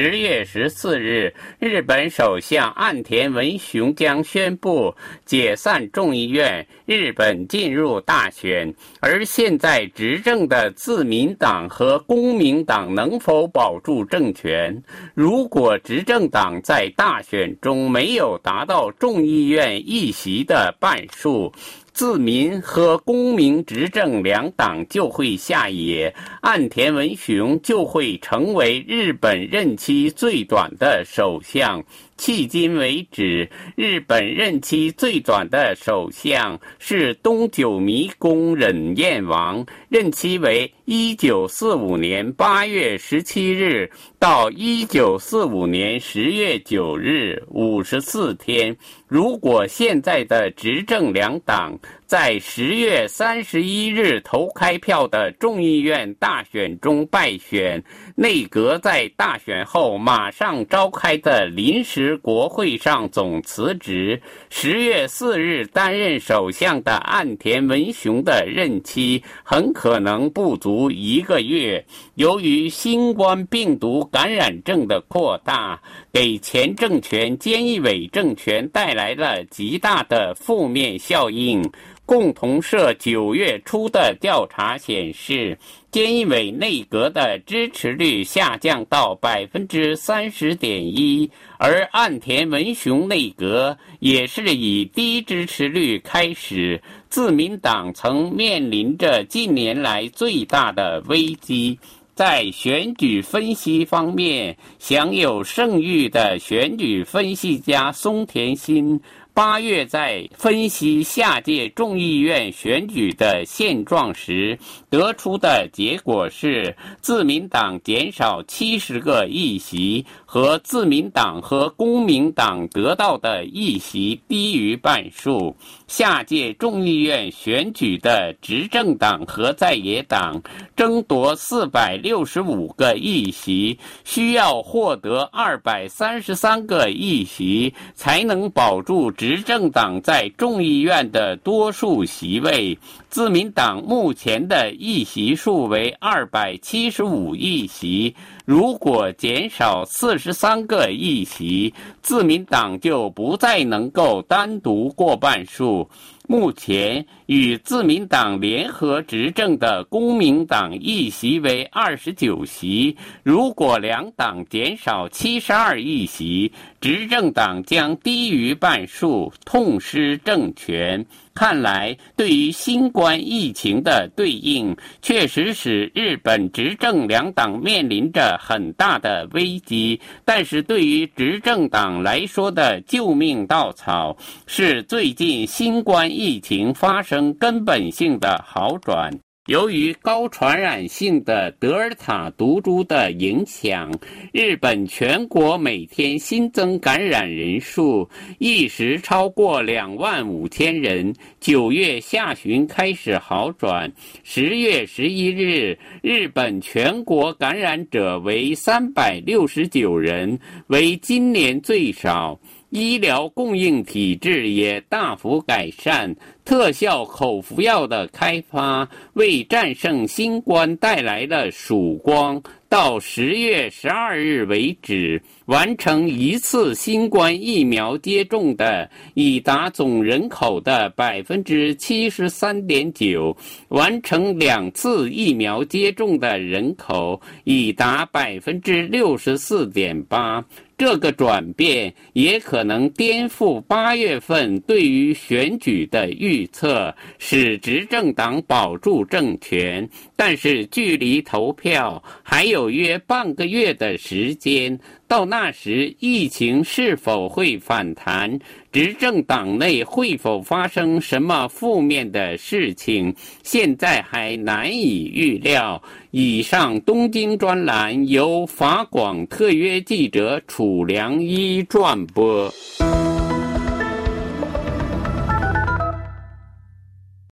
十月十四日，日本首相岸田文雄将宣布解散众议院，日本进入大选。而现在执政的自民党和公民党能否保住政权？如果执政党在大选中没有达到众议院议席的半数，自民和公明执政两党就会下野，岸田文雄就会成为日本任期最短的首相。迄今为止，日本任期最短的首相是东九迷宫忍彦王，任期为一九四五年八月十七日到一九四五年十月九日，五十四天。如果现在的执政两党在十月三十一日投开票的众议院大选中败选，内阁在大选后马上召开的临时国会上总辞职。十月四日担任首相的岸田文雄的任期很可能不足一个月。由于新冠病毒感染症的扩大，给前政权菅义伟政权带来了极大的负面效应。共同社九月初的调查显示，菅义伟内阁的支持率下降到百分之三十点一，而岸田文雄内阁也是以低支持率开始。自民党曾面临着近年来最大的危机。在选举分析方面，享有盛誉的选举分析家松田新。八月在分析下届众议院选举的现状时，得出的结果是，自民党减少七十个议席，和自民党和公民党得到的议席低于半数。下届众议院选举的执政党和在野党争夺四百六十五个议席，需要获得二百三十三个议席，才能保住执。执政党在众议院的多数席位，自民党目前的议席数为二百七十五议席。如果减少四十三个议席，自民党就不再能够单独过半数。目前与自民党联合执政的公民党议席为二十九席，如果两党减少七十二议席，执政党将低于半数，痛失政权。看来，对于新冠疫情的对应，确实使日本执政两党面临着很大的危机。但是，对于执政党来说的救命稻草，是最近新冠疫情发生根本性的好转。由于高传染性的德尔塔毒株的影响，日本全国每天新增感染人数一时超过两万五千人。九月下旬开始好转，十月十一日，日本全国感染者为三百六十九人，为今年最少。医疗供应体制也大幅改善，特效口服药的开发为战胜新冠带来了曙光。到十月十二日为止，完成一次新冠疫苗接种的已达总人口的百分之七十三点九，完成两次疫苗接种的人口已达百分之六十四点八。这个转变也可能颠覆八月份对于选举的预预测，使执政党保住政权。但是，距离投票还有约半个月的时间。到那时，疫情是否会反弹？执政党内会否发生什么负面的事情？现在还难以预料。以上东京专栏由法广特约记者楚良一转播。